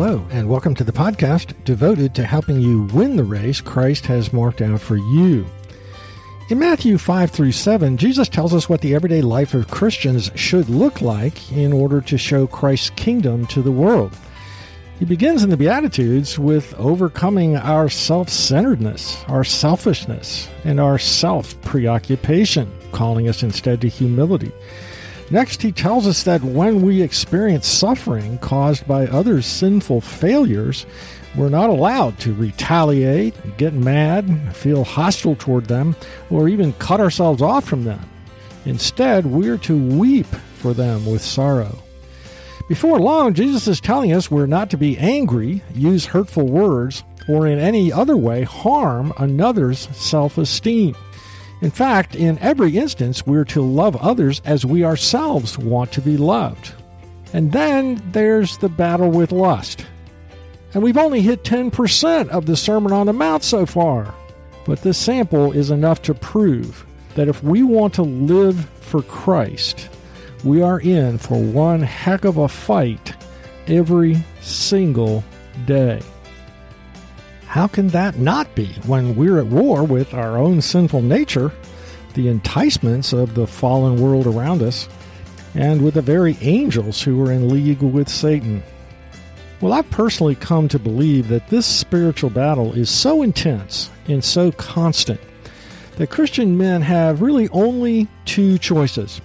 Hello, and welcome to the podcast devoted to helping you win the race Christ has marked out for you. In Matthew 5 through 7, Jesus tells us what the everyday life of Christians should look like in order to show Christ's kingdom to the world. He begins in the Beatitudes with overcoming our self centeredness, our selfishness, and our self preoccupation, calling us instead to humility. Next, he tells us that when we experience suffering caused by others' sinful failures, we're not allowed to retaliate, get mad, feel hostile toward them, or even cut ourselves off from them. Instead, we're to weep for them with sorrow. Before long, Jesus is telling us we're not to be angry, use hurtful words, or in any other way harm another's self esteem. In fact, in every instance, we're to love others as we ourselves want to be loved. And then there's the battle with lust. And we've only hit 10% of the Sermon on the Mount so far. But this sample is enough to prove that if we want to live for Christ, we are in for one heck of a fight every single day. How can that not be when we're at war with our own sinful nature, the enticements of the fallen world around us, and with the very angels who are in league with Satan? Well, I've personally come to believe that this spiritual battle is so intense and so constant that Christian men have really only two choices.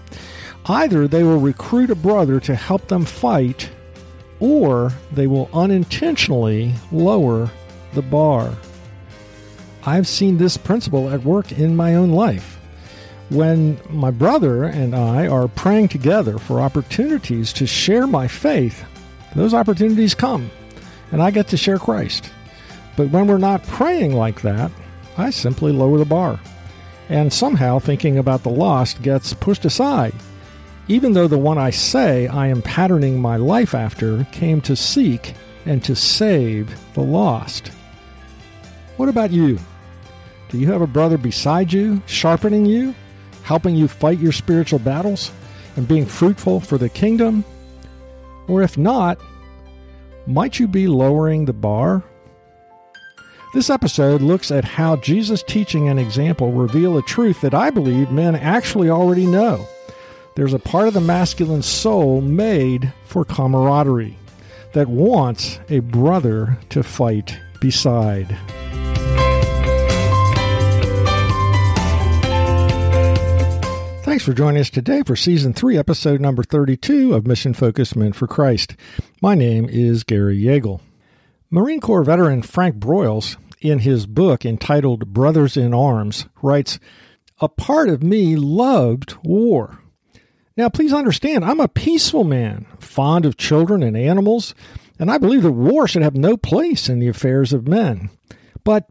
Either they will recruit a brother to help them fight, or they will unintentionally lower the bar. I've seen this principle at work in my own life. When my brother and I are praying together for opportunities to share my faith, those opportunities come, and I get to share Christ. But when we're not praying like that, I simply lower the bar. And somehow thinking about the lost gets pushed aside, even though the one I say I am patterning my life after came to seek and to save the lost. What about you? Do you have a brother beside you, sharpening you, helping you fight your spiritual battles, and being fruitful for the kingdom? Or if not, might you be lowering the bar? This episode looks at how Jesus' teaching and example reveal a truth that I believe men actually already know. There's a part of the masculine soul made for camaraderie that wants a brother to fight beside. Thanks for joining us today for Season 3, Episode number 32 of Mission Focused Men for Christ. My name is Gary Yagel. Marine Corps veteran Frank Broyles, in his book entitled Brothers in Arms, writes, A part of me loved war. Now, please understand, I'm a peaceful man, fond of children and animals, and I believe that war should have no place in the affairs of men. But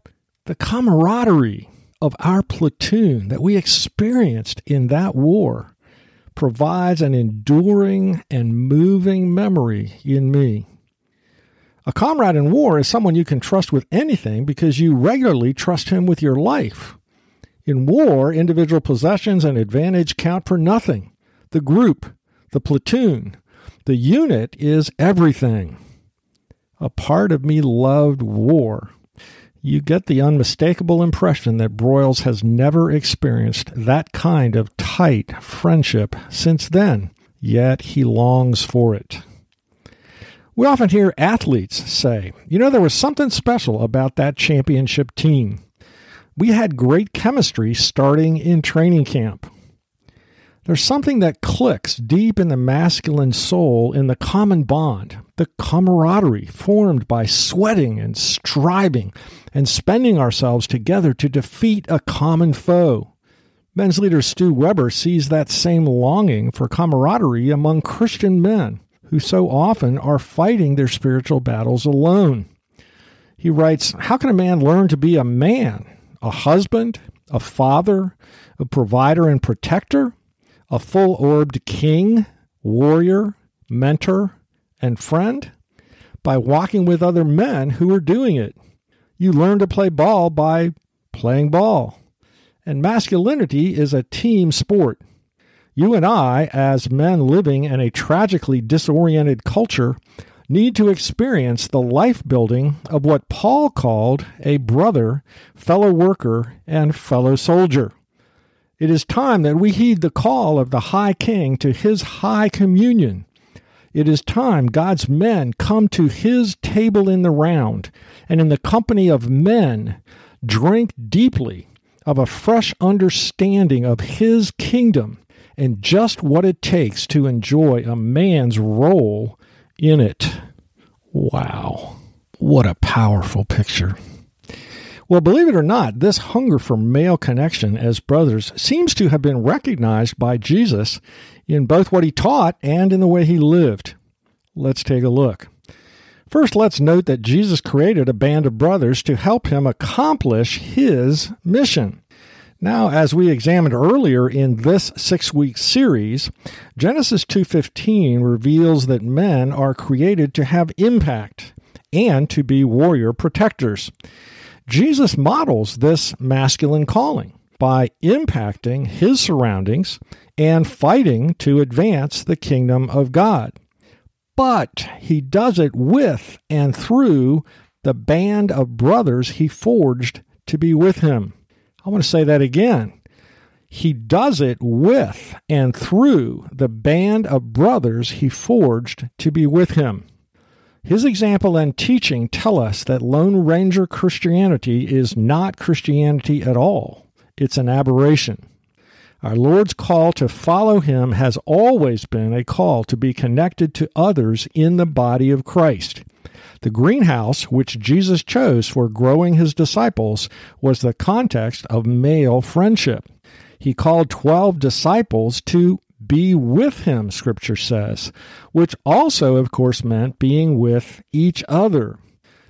the camaraderie, of our platoon that we experienced in that war provides an enduring and moving memory in me. A comrade in war is someone you can trust with anything because you regularly trust him with your life. In war, individual possessions and advantage count for nothing. The group, the platoon, the unit is everything. A part of me loved war you get the unmistakable impression that Broyles has never experienced that kind of tight friendship since then, yet he longs for it. We often hear athletes say, you know, there was something special about that championship team. We had great chemistry starting in training camp. There's something that clicks deep in the masculine soul in the common bond, the camaraderie formed by sweating and striving and spending ourselves together to defeat a common foe. Men's leader Stu Weber sees that same longing for camaraderie among Christian men who so often are fighting their spiritual battles alone. He writes How can a man learn to be a man, a husband, a father, a provider and protector? A full orbed king, warrior, mentor, and friend by walking with other men who are doing it. You learn to play ball by playing ball. And masculinity is a team sport. You and I, as men living in a tragically disoriented culture, need to experience the life building of what Paul called a brother, fellow worker, and fellow soldier. It is time that we heed the call of the High King to his high communion. It is time God's men come to his table in the round, and in the company of men drink deeply of a fresh understanding of his kingdom and just what it takes to enjoy a man's role in it. Wow. What a powerful picture. Well, believe it or not, this hunger for male connection as brothers seems to have been recognized by Jesus in both what he taught and in the way he lived. Let's take a look. First, let's note that Jesus created a band of brothers to help him accomplish his mission. Now, as we examined earlier in this 6-week series, Genesis 2:15 reveals that men are created to have impact and to be warrior protectors. Jesus models this masculine calling by impacting his surroundings and fighting to advance the kingdom of God. But he does it with and through the band of brothers he forged to be with him. I want to say that again. He does it with and through the band of brothers he forged to be with him. His example and teaching tell us that Lone Ranger Christianity is not Christianity at all. It's an aberration. Our Lord's call to follow him has always been a call to be connected to others in the body of Christ. The greenhouse which Jesus chose for growing his disciples was the context of male friendship. He called 12 disciples to be with him, Scripture says, which also, of course, meant being with each other.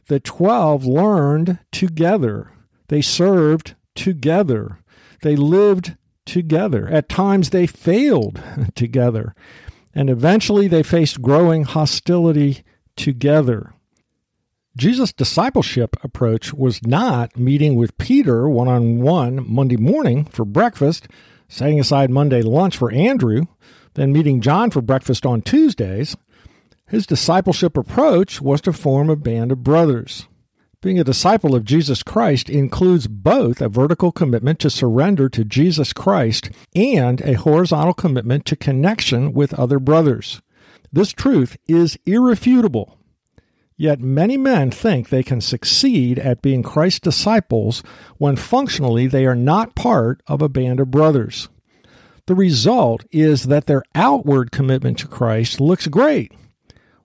The twelve learned together, they served together, they lived together. At times, they failed together, and eventually, they faced growing hostility together. Jesus' discipleship approach was not meeting with Peter one on one Monday morning for breakfast setting aside Monday lunch for Andrew, then meeting John for breakfast on Tuesdays, his discipleship approach was to form a band of brothers. Being a disciple of Jesus Christ includes both a vertical commitment to surrender to Jesus Christ and a horizontal commitment to connection with other brothers. This truth is irrefutable Yet many men think they can succeed at being Christ's disciples when functionally they are not part of a band of brothers. The result is that their outward commitment to Christ looks great,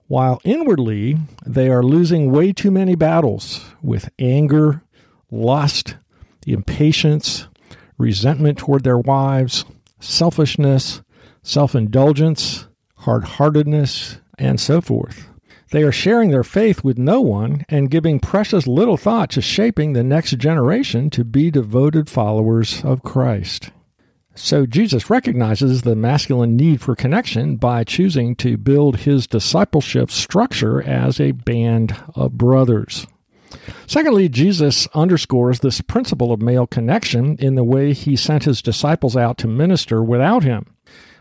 while inwardly they are losing way too many battles with anger, lust, impatience, resentment toward their wives, selfishness, self indulgence, hard heartedness, and so forth. They are sharing their faith with no one and giving precious little thought to shaping the next generation to be devoted followers of Christ. So Jesus recognizes the masculine need for connection by choosing to build his discipleship structure as a band of brothers. Secondly, Jesus underscores this principle of male connection in the way he sent his disciples out to minister without him.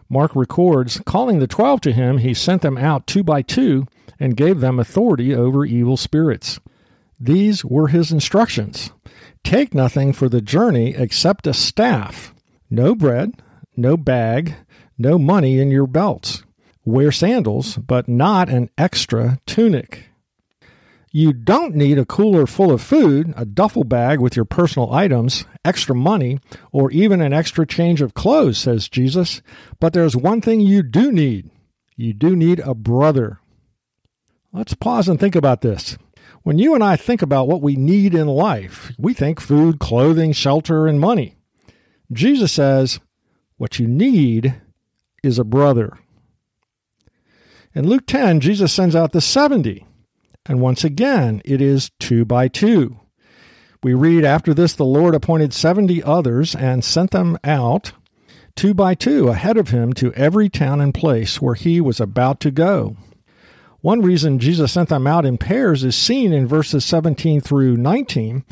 Mark records, calling the twelve to him, he sent them out two by two and gave them authority over evil spirits. These were his instructions Take nothing for the journey except a staff, no bread, no bag, no money in your belts. Wear sandals, but not an extra tunic. You don't need a cooler full of food, a duffel bag with your personal items, extra money, or even an extra change of clothes, says Jesus. But there's one thing you do need you do need a brother. Let's pause and think about this. When you and I think about what we need in life, we think food, clothing, shelter, and money. Jesus says, what you need is a brother. In Luke 10, Jesus sends out the 70. And once again, it is two by two. We read, After this, the Lord appointed 70 others and sent them out two by two ahead of him to every town and place where he was about to go. One reason Jesus sent them out in pairs is seen in verses 17 through 19,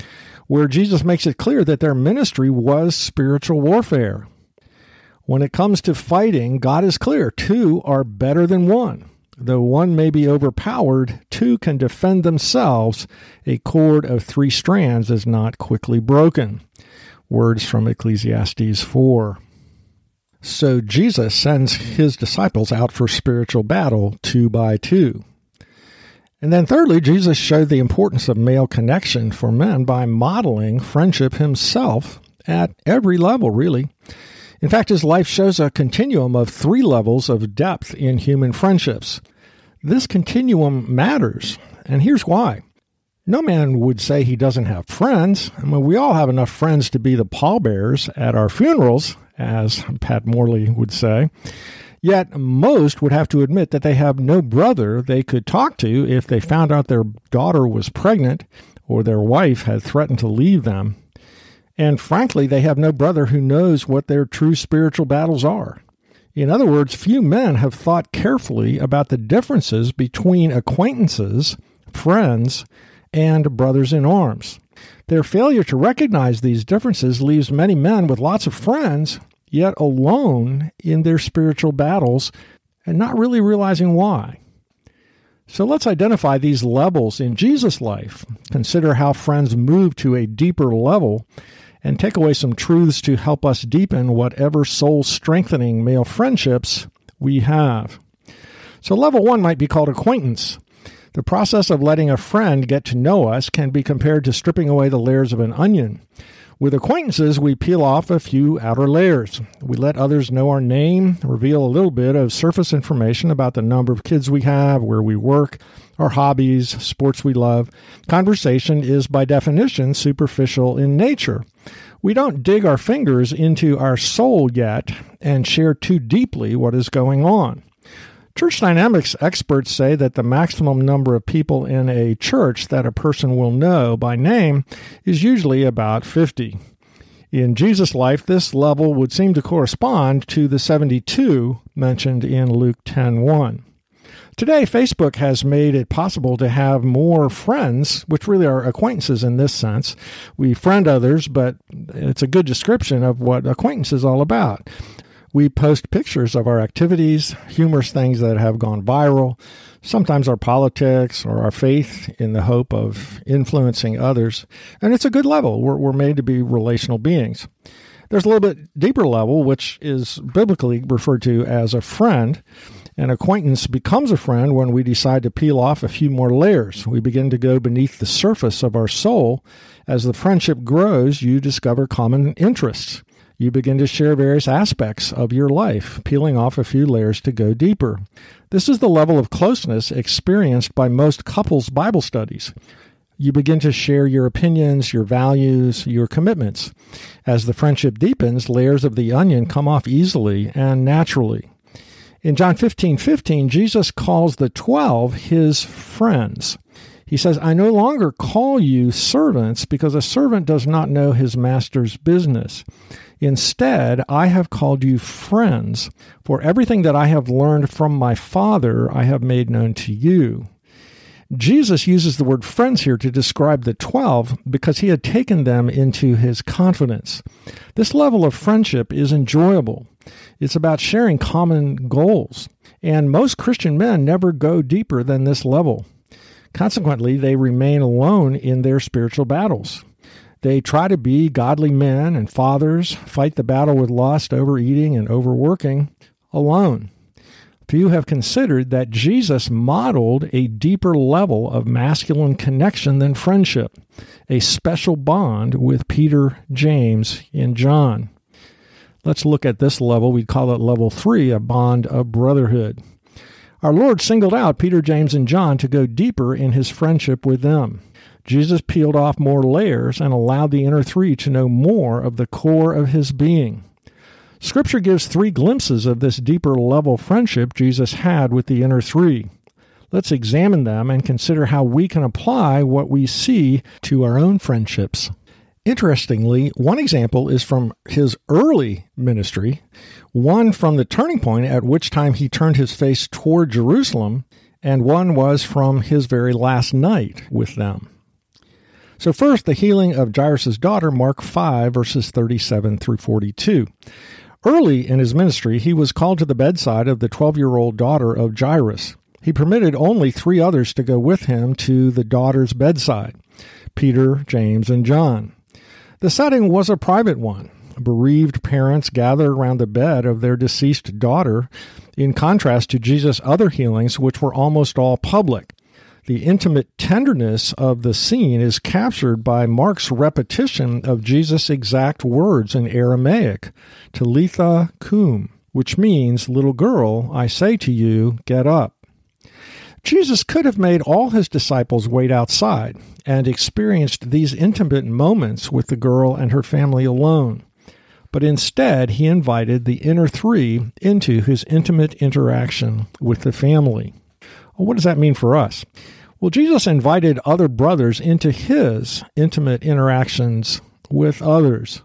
where Jesus makes it clear that their ministry was spiritual warfare. When it comes to fighting, God is clear two are better than one. Though one may be overpowered, two can defend themselves. A cord of three strands is not quickly broken. Words from Ecclesiastes 4. So Jesus sends his disciples out for spiritual battle two by two. And then, thirdly, Jesus showed the importance of male connection for men by modeling friendship himself at every level, really. In fact, his life shows a continuum of three levels of depth in human friendships. This continuum matters, and here's why. No man would say he doesn't have friends. I mean, we all have enough friends to be the pallbearers at our funerals, as Pat Morley would say. Yet most would have to admit that they have no brother they could talk to if they found out their daughter was pregnant or their wife had threatened to leave them. And frankly, they have no brother who knows what their true spiritual battles are. In other words, few men have thought carefully about the differences between acquaintances, friends, and brothers in arms. Their failure to recognize these differences leaves many men with lots of friends, yet alone in their spiritual battles and not really realizing why. So let's identify these levels in Jesus' life, consider how friends move to a deeper level, and take away some truths to help us deepen whatever soul strengthening male friendships we have. So, level one might be called acquaintance. The process of letting a friend get to know us can be compared to stripping away the layers of an onion. With acquaintances, we peel off a few outer layers. We let others know our name, reveal a little bit of surface information about the number of kids we have, where we work, our hobbies, sports we love. Conversation is, by definition, superficial in nature. We don't dig our fingers into our soul yet and share too deeply what is going on. Church dynamics experts say that the maximum number of people in a church that a person will know by name is usually about 50. In Jesus' life, this level would seem to correspond to the 72 mentioned in Luke 10:1. Today, Facebook has made it possible to have more friends, which really are acquaintances in this sense. We friend others, but it's a good description of what acquaintance is all about. We post pictures of our activities, humorous things that have gone viral, sometimes our politics or our faith in the hope of influencing others. And it's a good level. We're, we're made to be relational beings. There's a little bit deeper level, which is biblically referred to as a friend. An acquaintance becomes a friend when we decide to peel off a few more layers. We begin to go beneath the surface of our soul. As the friendship grows, you discover common interests you begin to share various aspects of your life, peeling off a few layers to go deeper. This is the level of closeness experienced by most couples' Bible studies. You begin to share your opinions, your values, your commitments. As the friendship deepens, layers of the onion come off easily and naturally. In John 15 15, Jesus calls the twelve his friends. He says, I no longer call you servants because a servant does not know his master's business. Instead, I have called you friends, for everything that I have learned from my Father I have made known to you. Jesus uses the word friends here to describe the 12 because he had taken them into his confidence. This level of friendship is enjoyable. It's about sharing common goals. And most Christian men never go deeper than this level. Consequently, they remain alone in their spiritual battles. They try to be godly men and fathers, fight the battle with lust, overeating, and overworking alone. Few have considered that Jesus modeled a deeper level of masculine connection than friendship, a special bond with Peter, James, and John. Let's look at this level. We call it level three, a bond of brotherhood. Our Lord singled out Peter, James, and John to go deeper in his friendship with them. Jesus peeled off more layers and allowed the inner three to know more of the core of his being. Scripture gives three glimpses of this deeper level friendship Jesus had with the inner three. Let's examine them and consider how we can apply what we see to our own friendships. Interestingly, one example is from his early ministry, one from the turning point at which time he turned his face toward Jerusalem, and one was from his very last night with them. So, first, the healing of Jairus' daughter, Mark 5, verses 37 through 42. Early in his ministry, he was called to the bedside of the 12 year old daughter of Jairus. He permitted only three others to go with him to the daughter's bedside Peter, James, and John. The setting was a private one. Bereaved parents gathered around the bed of their deceased daughter, in contrast to Jesus' other healings, which were almost all public. The intimate tenderness of the scene is captured by Mark's repetition of Jesus' exact words in Aramaic, Talitha cum, which means, Little girl, I say to you, get up. Jesus could have made all his disciples wait outside and experienced these intimate moments with the girl and her family alone. But instead, he invited the inner three into his intimate interaction with the family. Well, what does that mean for us? Well, Jesus invited other brothers into his intimate interactions with others.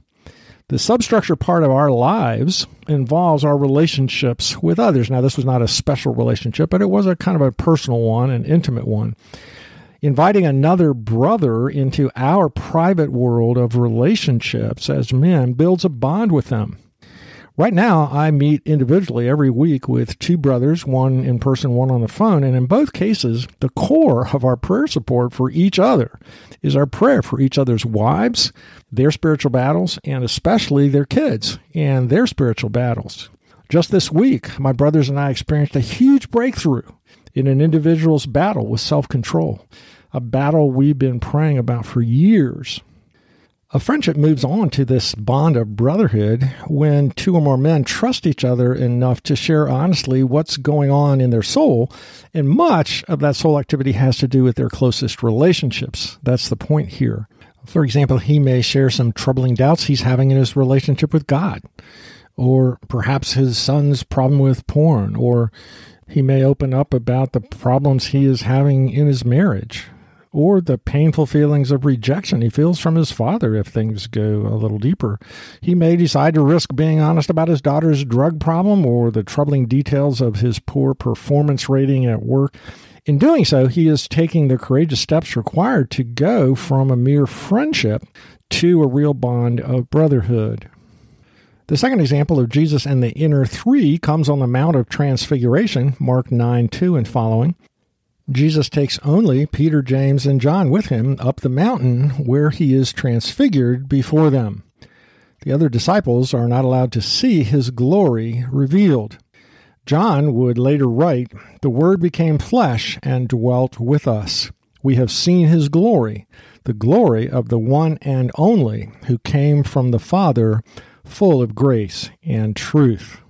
The substructure part of our lives involves our relationships with others. Now, this was not a special relationship, but it was a kind of a personal one, an intimate one. Inviting another brother into our private world of relationships as men builds a bond with them. Right now, I meet individually every week with two brothers, one in person, one on the phone. And in both cases, the core of our prayer support for each other is our prayer for each other's wives, their spiritual battles, and especially their kids and their spiritual battles. Just this week, my brothers and I experienced a huge breakthrough in an individual's battle with self control, a battle we've been praying about for years. A friendship moves on to this bond of brotherhood when two or more men trust each other enough to share honestly what's going on in their soul. And much of that soul activity has to do with their closest relationships. That's the point here. For example, he may share some troubling doubts he's having in his relationship with God, or perhaps his son's problem with porn, or he may open up about the problems he is having in his marriage or the painful feelings of rejection he feels from his father if things go a little deeper. He may decide to risk being honest about his daughter's drug problem or the troubling details of his poor performance rating at work. In doing so, he is taking the courageous steps required to go from a mere friendship to a real bond of brotherhood. The second example of Jesus and the inner three comes on the Mount of Transfiguration, Mark 9 2 and following. Jesus takes only Peter, James, and John with him up the mountain where he is transfigured before them. The other disciples are not allowed to see his glory revealed. John would later write, The Word became flesh and dwelt with us. We have seen his glory, the glory of the one and only who came from the Father, full of grace and truth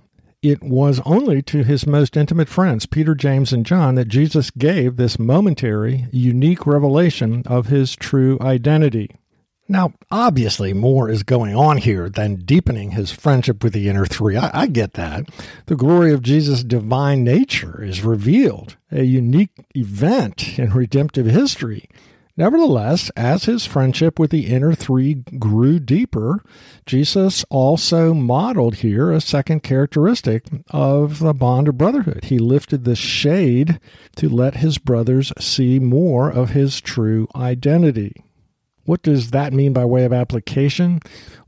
it was only to his most intimate friends, Peter, James, and John, that Jesus gave this momentary, unique revelation of his true identity. Now, obviously, more is going on here than deepening his friendship with the inner three. I, I, get that. The glory of Jesus' divine nature is revealed, a unique event in redemptive history. Nevertheless, as his friendship with the inner three grew deeper, Jesus also modeled here a second characteristic of the bond of brotherhood. He lifted the shade to let his brothers see more of his true identity. What does that mean by way of application?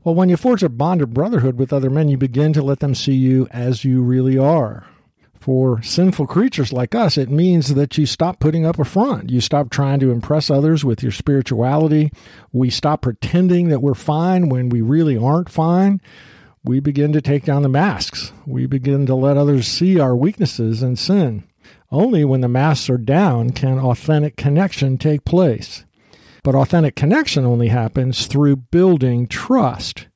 Well, when you forge a bond of brotherhood with other men, you begin to let them see you as you really are. For sinful creatures like us, it means that you stop putting up a front. You stop trying to impress others with your spirituality. We stop pretending that we're fine when we really aren't fine. We begin to take down the masks. We begin to let others see our weaknesses and sin. Only when the masks are down can authentic connection take place. But authentic connection only happens through building trust.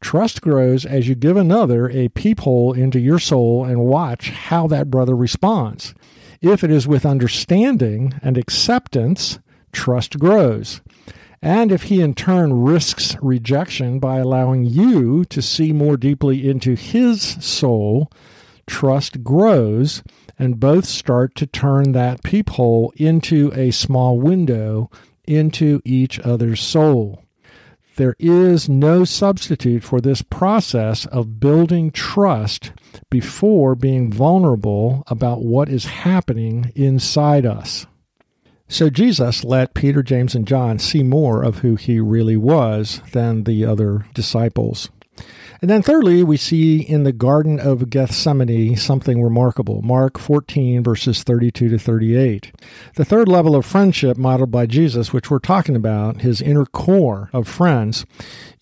Trust grows as you give another a peephole into your soul and watch how that brother responds. If it is with understanding and acceptance, trust grows. And if he in turn risks rejection by allowing you to see more deeply into his soul, trust grows, and both start to turn that peephole into a small window into each other's soul. There is no substitute for this process of building trust before being vulnerable about what is happening inside us. So Jesus let Peter, James, and John see more of who he really was than the other disciples. And then, thirdly, we see in the Garden of Gethsemane something remarkable. Mark 14, verses 32 to 38. The third level of friendship modeled by Jesus, which we're talking about, his inner core of friends,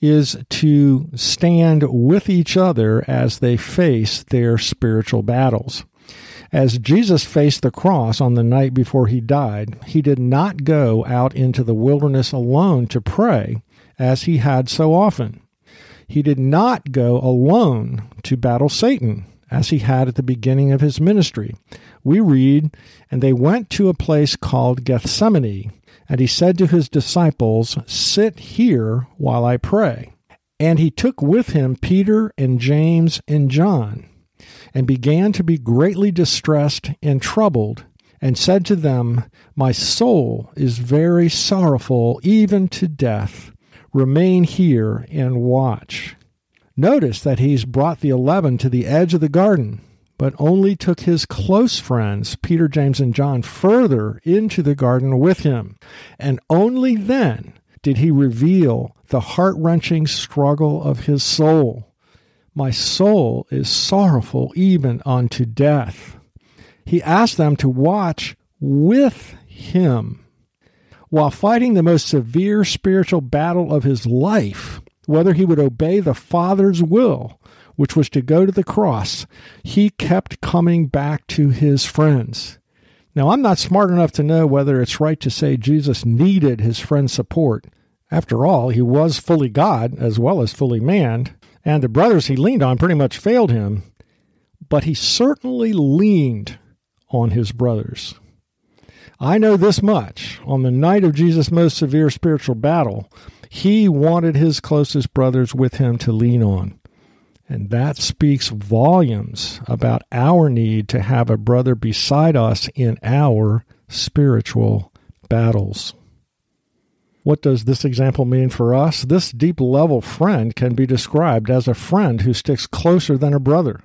is to stand with each other as they face their spiritual battles. As Jesus faced the cross on the night before he died, he did not go out into the wilderness alone to pray, as he had so often. He did not go alone to battle Satan, as he had at the beginning of his ministry. We read, And they went to a place called Gethsemane, and he said to his disciples, Sit here while I pray. And he took with him Peter and James and John, and began to be greatly distressed and troubled, and said to them, My soul is very sorrowful, even to death. Remain here and watch. Notice that he's brought the eleven to the edge of the garden, but only took his close friends, Peter, James, and John, further into the garden with him. And only then did he reveal the heart wrenching struggle of his soul. My soul is sorrowful even unto death. He asked them to watch with him while fighting the most severe spiritual battle of his life, whether he would obey the Father's will, which was to go to the cross, he kept coming back to his friends. Now, I'm not smart enough to know whether it's right to say Jesus needed his friend's support. After all, he was fully God as well as fully man, and the brothers he leaned on pretty much failed him, but he certainly leaned on his brothers. I know this much. On the night of Jesus' most severe spiritual battle, he wanted his closest brothers with him to lean on. And that speaks volumes about our need to have a brother beside us in our spiritual battles. What does this example mean for us? This deep level friend can be described as a friend who sticks closer than a brother,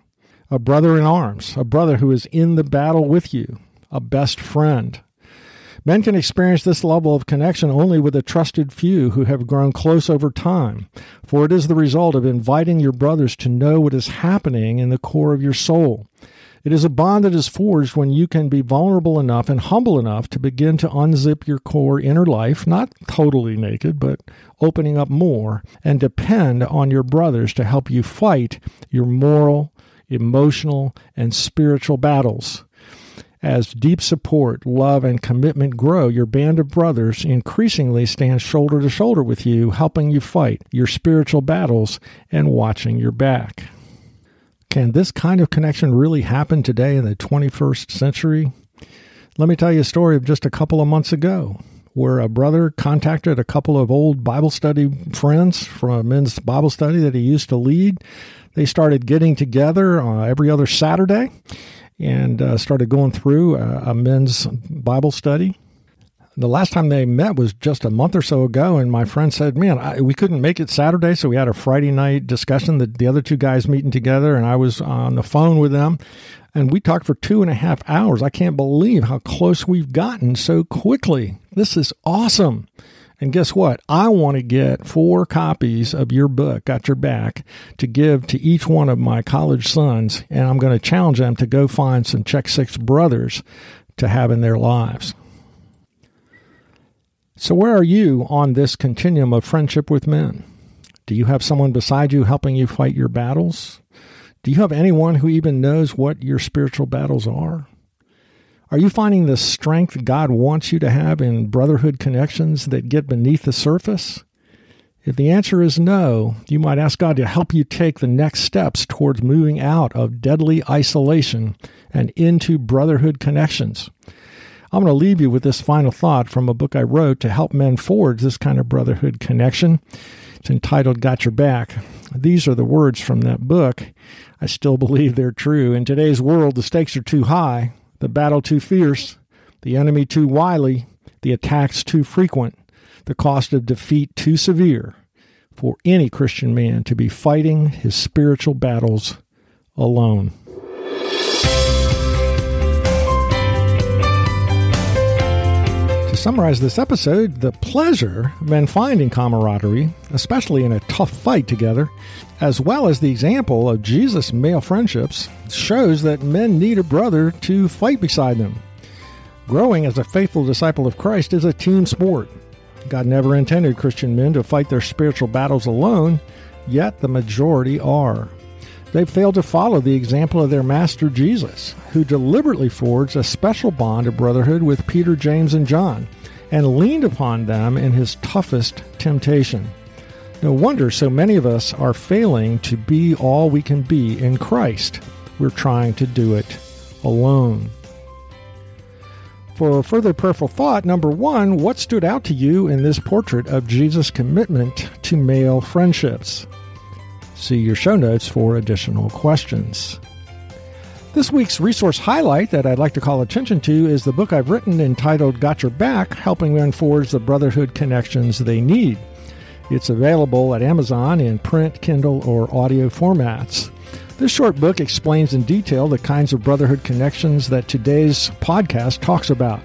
a brother in arms, a brother who is in the battle with you, a best friend, Men can experience this level of connection only with a trusted few who have grown close over time, for it is the result of inviting your brothers to know what is happening in the core of your soul. It is a bond that is forged when you can be vulnerable enough and humble enough to begin to unzip your core inner life, not totally naked, but opening up more, and depend on your brothers to help you fight your moral, emotional, and spiritual battles. As deep support, love, and commitment grow, your band of brothers increasingly stands shoulder to shoulder with you, helping you fight your spiritual battles and watching your back. Can this kind of connection really happen today in the 21st century? Let me tell you a story of just a couple of months ago where a brother contacted a couple of old Bible study friends from a men's Bible study that he used to lead. They started getting together uh, every other Saturday and uh, started going through a, a men's Bible study. The last time they met was just a month or so ago, and my friend said, "Man, I, we couldn't make it Saturday, so we had a Friday night discussion. The, the other two guys meeting together, and I was on the phone with them, and we talked for two and a half hours. I can't believe how close we've gotten so quickly. This is awesome." And guess what? I want to get four copies of your book, Got Your Back, to give to each one of my college sons. And I'm going to challenge them to go find some Check Six brothers to have in their lives. So, where are you on this continuum of friendship with men? Do you have someone beside you helping you fight your battles? Do you have anyone who even knows what your spiritual battles are? Are you finding the strength God wants you to have in brotherhood connections that get beneath the surface? If the answer is no, you might ask God to help you take the next steps towards moving out of deadly isolation and into brotherhood connections. I'm going to leave you with this final thought from a book I wrote to help men forge this kind of brotherhood connection. It's entitled Got Your Back. These are the words from that book. I still believe they're true. In today's world, the stakes are too high the battle too fierce, the enemy too wily, the attacks too frequent, the cost of defeat too severe for any Christian man to be fighting his spiritual battles alone. Summarize this episode, the pleasure men find in camaraderie, especially in a tough fight together, as well as the example of Jesus' male friendships, shows that men need a brother to fight beside them. Growing as a faithful disciple of Christ is a team sport. God never intended Christian men to fight their spiritual battles alone, yet the majority are. They failed to follow the example of their master Jesus, who deliberately forged a special bond of brotherhood with Peter, James, and John, and leaned upon them in his toughest temptation. No wonder so many of us are failing to be all we can be in Christ. We're trying to do it alone. For further prayerful thought, number one, what stood out to you in this portrait of Jesus' commitment to male friendships? See your show notes for additional questions. This week's resource highlight that I'd like to call attention to is the book I've written entitled Got Your Back Helping Men Forge the Brotherhood Connections They Need. It's available at Amazon in print, Kindle, or audio formats. This short book explains in detail the kinds of brotherhood connections that today's podcast talks about.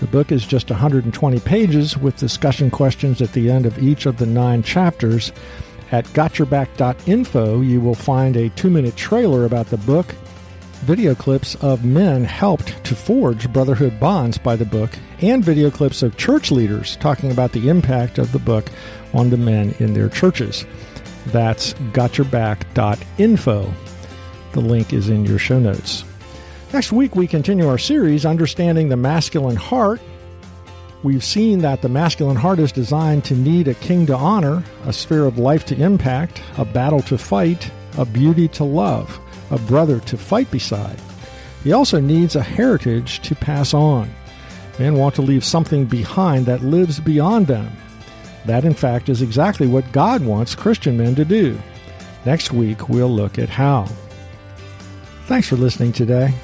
The book is just 120 pages with discussion questions at the end of each of the nine chapters at gotyourback.info, you will find a two minute trailer about the book, video clips of men helped to forge brotherhood bonds by the book, and video clips of church leaders talking about the impact of the book on the men in their churches. That's gotyourback.info. The link is in your show notes. Next week, we continue our series, Understanding the Masculine Heart, We've seen that the masculine heart is designed to need a king to honor, a sphere of life to impact, a battle to fight, a beauty to love, a brother to fight beside. He also needs a heritage to pass on. Men want to leave something behind that lives beyond them. That, in fact, is exactly what God wants Christian men to do. Next week, we'll look at how. Thanks for listening today.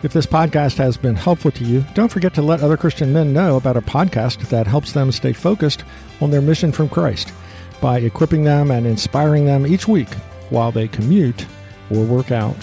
If this podcast has been helpful to you, don't forget to let other Christian men know about a podcast that helps them stay focused on their mission from Christ by equipping them and inspiring them each week while they commute or work out.